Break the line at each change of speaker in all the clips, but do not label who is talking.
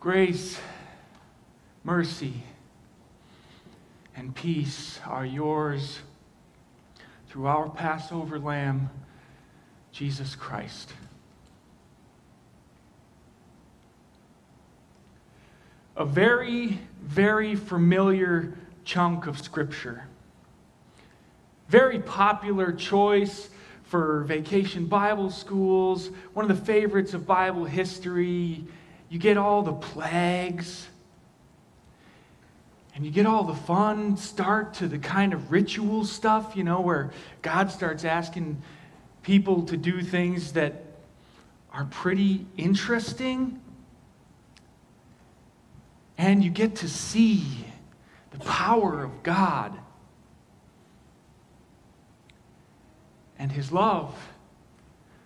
Grace, mercy, and peace are yours through our Passover lamb, Jesus Christ. A very, very familiar chunk of Scripture. Very popular choice for vacation Bible schools, one of the favorites of Bible history. You get all the plagues, and you get all the fun start to the kind of ritual stuff, you know, where God starts asking people to do things that are pretty interesting. And you get to see the power of God and his love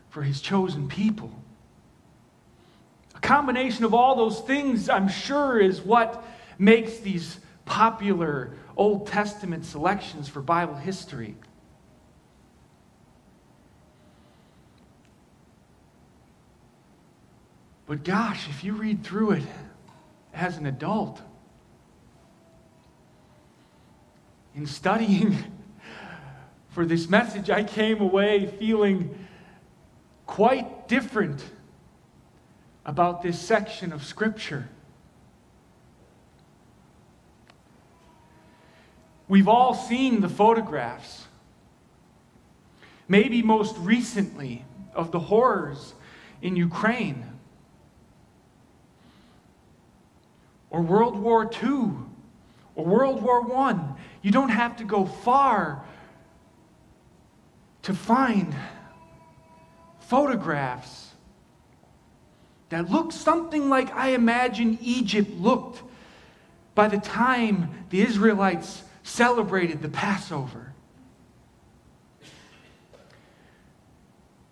for his chosen people. Combination of all those things, I'm sure, is what makes these popular Old Testament selections for Bible history. But gosh, if you read through it as an adult, in studying for this message, I came away feeling quite different about this section of Scripture. We've all seen the photographs, maybe most recently, of the horrors in Ukraine, or World War II, or World War I. You don't have to go far to find photographs that looked something like I imagine Egypt looked by the time the Israelites celebrated the Passover.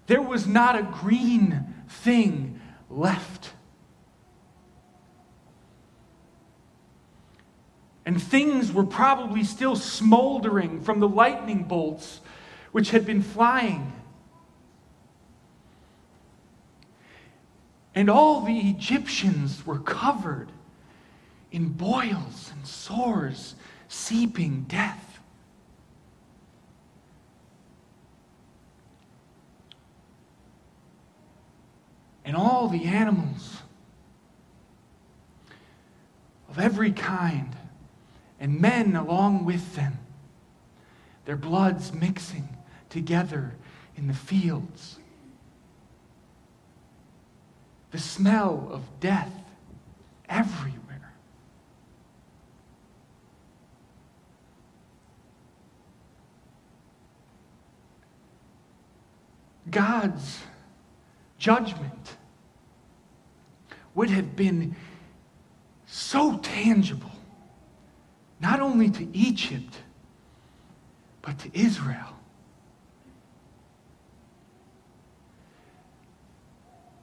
There was not a green thing left. And things were probably still smoldering from the lightning bolts which had been flying. And all the Egyptians were covered in boils and sores, seeping death. And all the animals of every kind, and men along with them, their bloods mixing together in the fields. The smell of death everywhere. God's judgment would have been so tangible, not only to Egypt, but to Israel.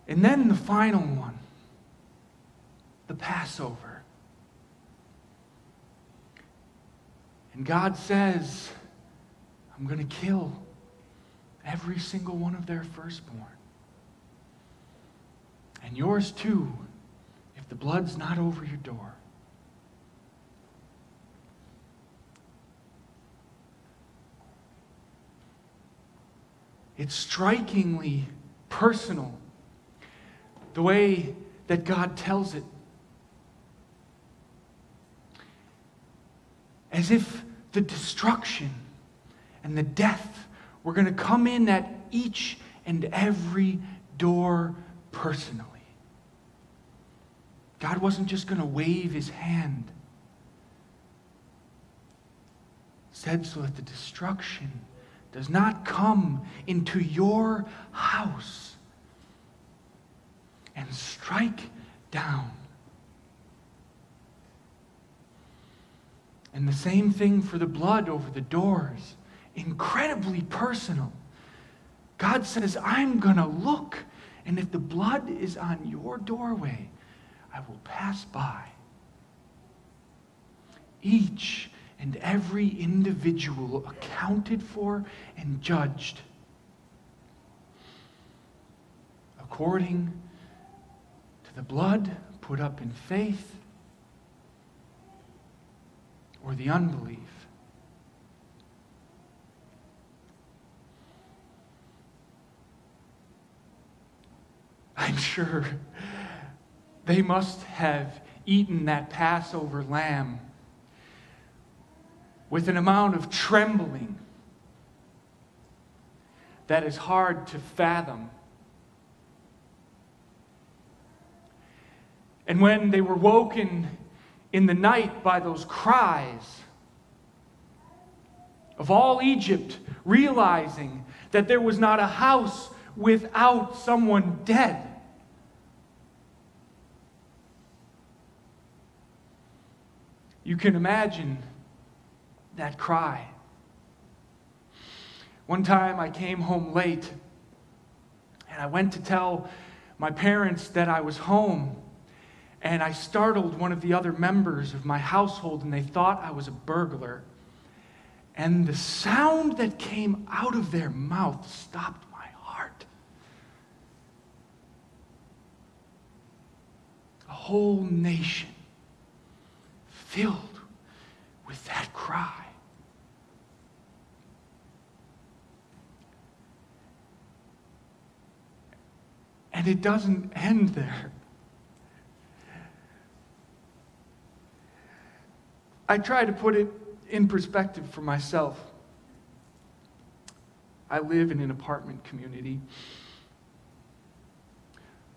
And then the final one the Passover. And God says, I'm going to kill every single one of their firstborn. And yours too, if the blood's not over your door. It's strikingly personal the way that God tells it. As if the destruction and the death were going to come in at each and every door personally. God wasn't just going to wave his hand. Said so that the destruction does not come into your house and strike down. And the same thing for the blood over the doors. Incredibly personal. God says, I'm going to look, and if the blood is on your doorway, I will pass by. Each and every individual accounted for and judged according the blood put up in faith or the unbelief. I'm sure they must have eaten that Passover lamb with an amount of trembling that is hard to fathom. And when they were woken in the night by those cries of all Egypt, realizing that there was not a house without someone dead. You can imagine that cry. One time I came home late and I went to tell my parents that I was home. And I startled one of the other members of my household, and they thought I was a burglar. And the sound that came out of their mouth stopped my heart. A whole nation filled with that cry. And it doesn't end there. I try to put it in perspective for myself. I live in an apartment community.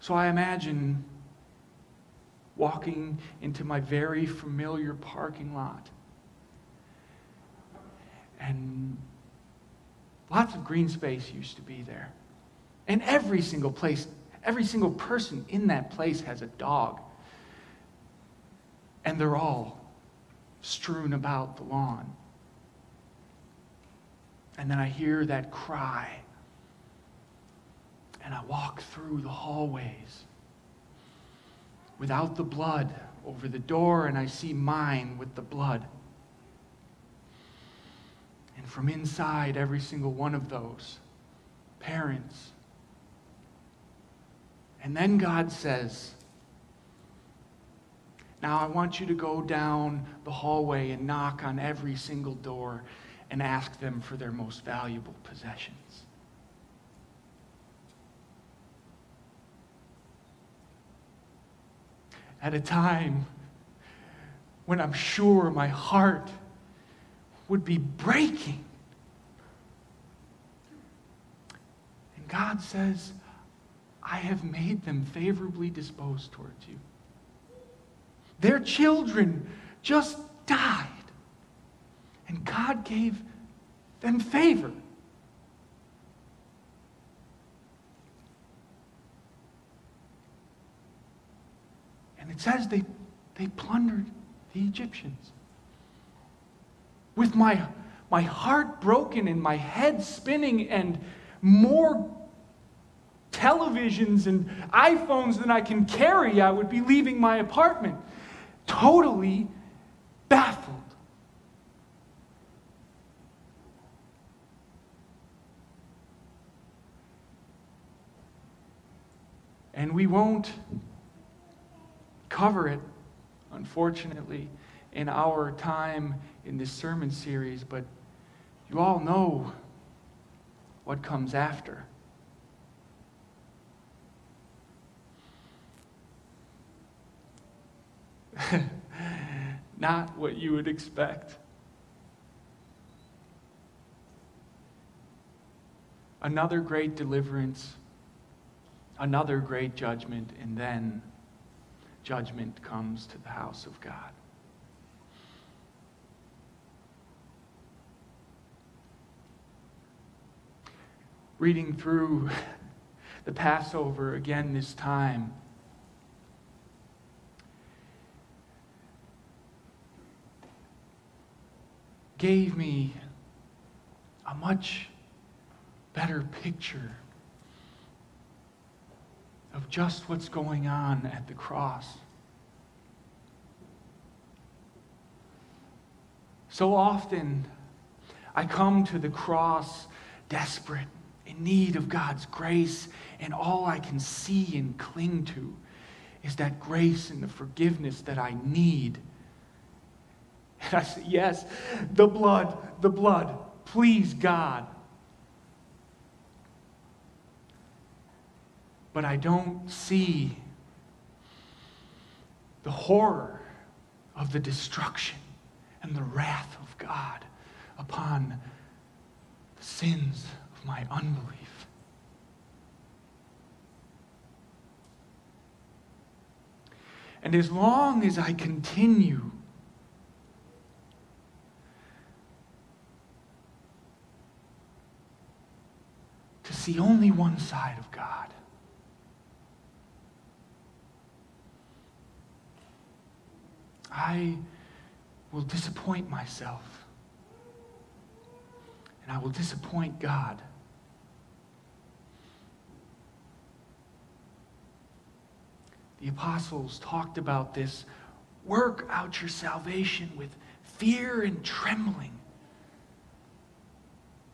So I imagine walking into my very familiar parking lot. And lots of green space used to be there. And every single place Every single person in that place has a dog. And they're all strewn about the lawn. And then I hear that cry. And I walk through the hallways without the blood over the door, and I see mine with the blood. And from inside every single one of those, parents, and then God says, Now I want you to go down the hallway and knock on every single door and ask them for their most valuable possessions. At a time when I'm sure my heart would be breaking. And God says, I have made them favorably disposed towards you. Their children just died, and God gave them favor. And it says they, they plundered the Egyptians. With my, my heart broken and my head spinning and more televisions and iPhones than I can carry, I would be leaving my apartment. Totally baffled. And we won't cover it, unfortunately, in our time in this sermon series, but you all know what comes after. Not what you would expect. Another great deliverance, another great judgment, and then judgment comes to the house of God. Reading through the Passover again this time gave me a much better picture of just what's going on at the cross. So often, I come to the cross desperate, in need of God's grace, and all I can see and cling to is that grace and the forgiveness that I need. And I say, Yes, the blood, the blood. Please, God. But I don't see the horror of the destruction and the wrath of God upon the sins of my unbelief. And as long as I continue to see only one side of God, I will disappoint myself. And I will disappoint God. The apostles talked about this. Work out your salvation with fear and trembling.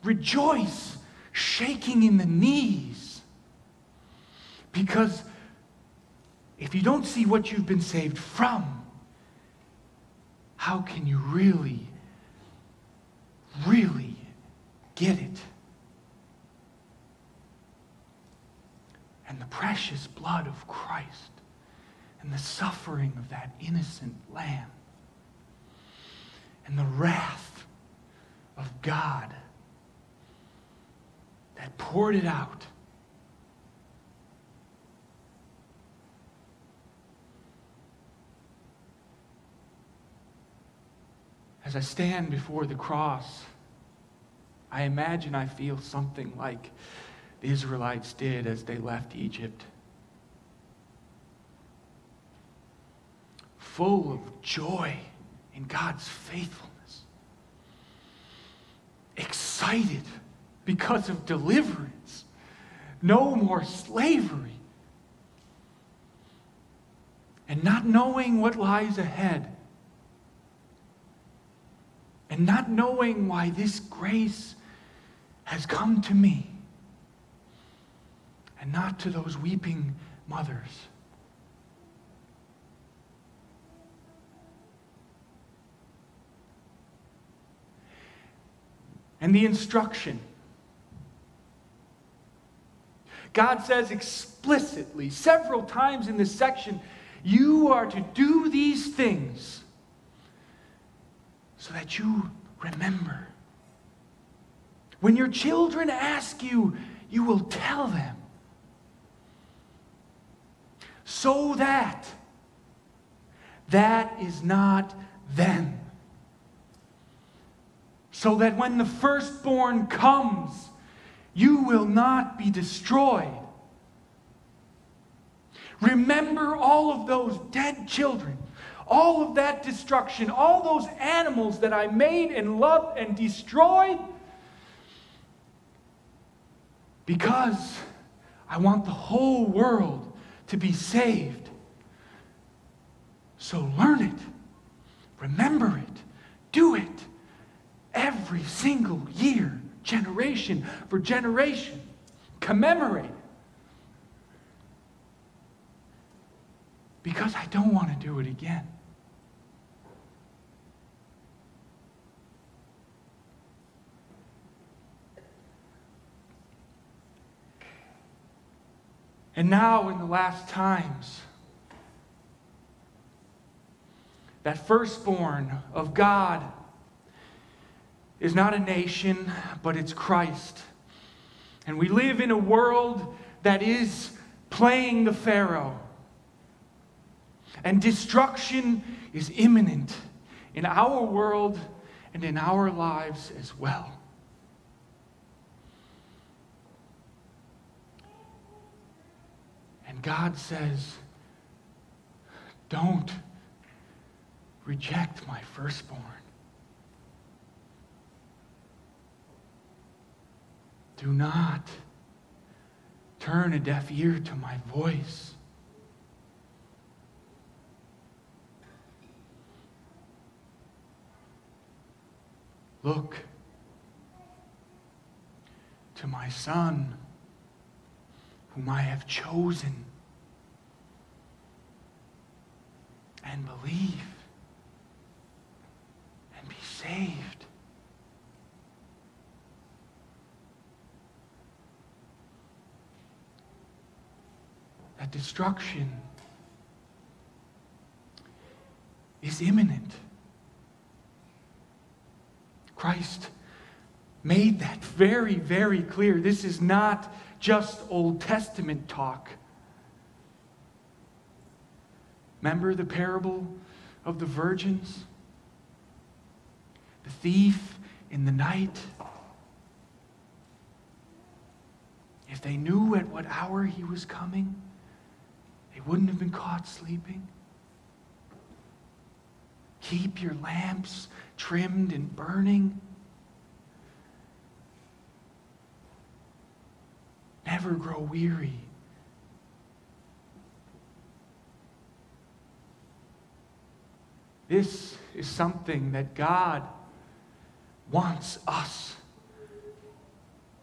Rejoice, shaking in the knees. Because if you don't see what you've been saved from, how can you really, really get it? And the precious blood of Christ and the suffering of that innocent lamb and the wrath of God that poured it out. As I stand before the cross, I imagine I feel something like the Israelites did as they left Egypt. full of joy in God's faithfulness, excited because of deliverance, no more slavery, and not knowing what lies ahead, and not knowing why this grace has come to me and not to those weeping mothers. and the instruction. God says explicitly, several times in this section, you are to do these things so that you remember. When your children ask you, you will tell them. So that that is not them so that when the firstborn comes, you will not be destroyed. Remember all of those dead children, all of that destruction, all those animals that I made and loved and destroyed, because I want the whole world to be saved. So learn it, remember it, do it every single year, generation for generation. Commemorate. Because I don't want to do it again. And now, in the last times, that firstborn of God is not a nation, but it's Christ. And we live in a world that is playing the Pharaoh. And destruction is imminent in our world and in our lives as well. And God says, Don't reject my firstborn. Do not turn a deaf ear to my voice. Look to my Son, whom I have chosen, and believe and be saved. That destruction is imminent. Christ made that very, very clear. This is not just Old Testament talk. Remember the parable of the virgins? The thief in the night? If they knew at what hour he was coming, they wouldn't have been caught sleeping. Keep your lamps trimmed and burning. Never grow weary. This is something that God wants us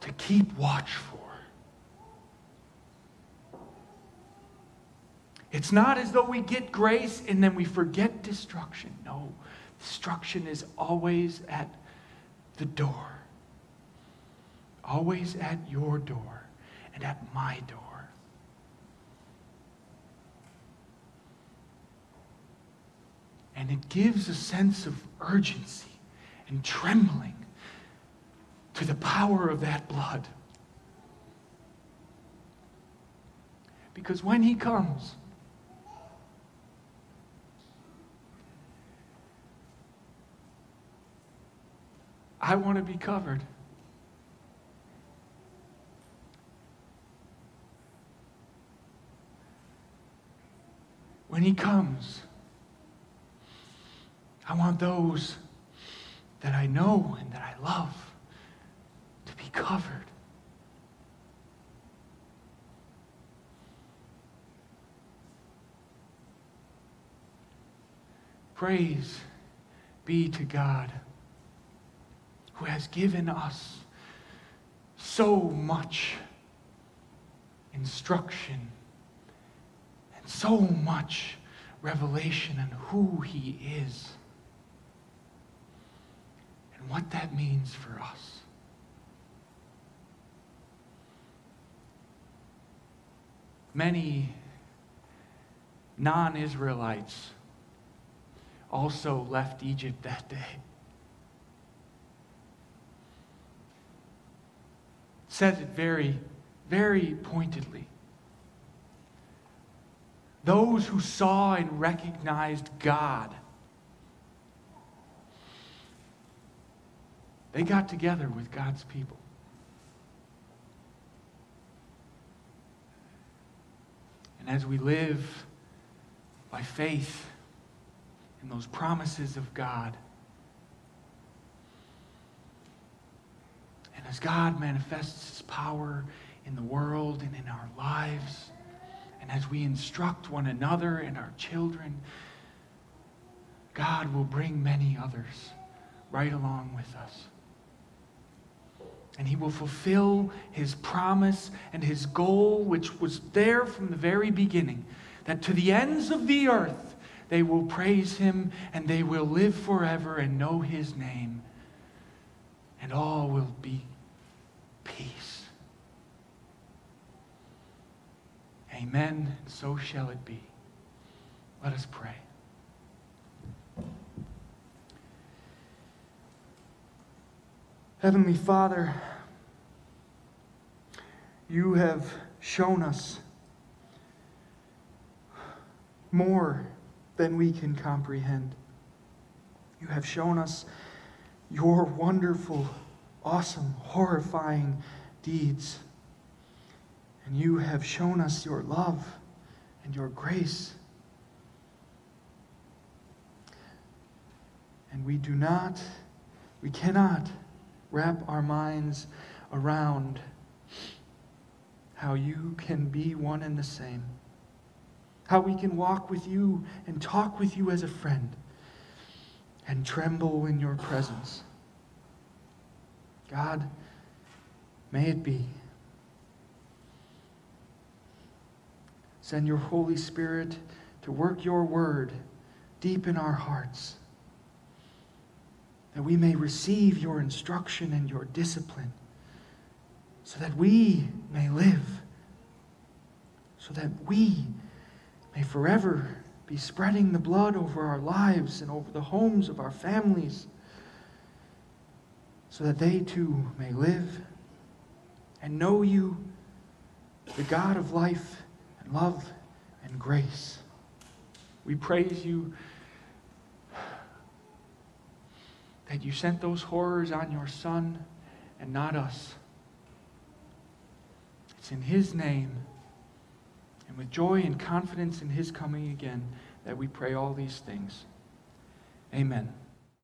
to keep watch for. It's not as though we get grace and then we forget destruction. No, destruction is always at the door, always at your door and at my door. And it gives a sense of urgency and trembling to the power of that blood. Because when he comes, I want to be covered. When he comes, I want those that I know and that I love to be covered. Praise be to God who has given us so much instruction and so much revelation on who he is and what that means for us. Many non Israelites also left Egypt that day. Says it very, very pointedly. Those who saw and recognized God They got together with God's people. And as we live by faith in those promises of God, as God manifests his power in the world and in our lives, and as we instruct one another and our children, God will bring many others right along with us. And he will fulfill his promise and his goal, which was there from the very beginning, that to the ends of the earth they will praise him and they will live forever and know his name. And all will be peace. Amen. So shall it be. Let us pray. Heavenly Father, you have shown us more than we can comprehend. You have shown us your wonderful, awesome, horrifying deeds. And you have shown us your love and your grace. And we do not, we cannot wrap our minds around how you can be one and the same. How we can walk with you and talk with you as a friend and tremble in your presence. God, may it be. Send your Holy Spirit to work your word
deep in our hearts, that we may receive your instruction and your discipline, so that we may live, so that we may forever be spreading the blood over our lives and over the homes of our families, so that they too may live and know you, the God of life and love and grace.
We praise you that you sent those horrors on your Son and not us. It's in His name and with joy and confidence in His coming again that we pray all these things. Amen.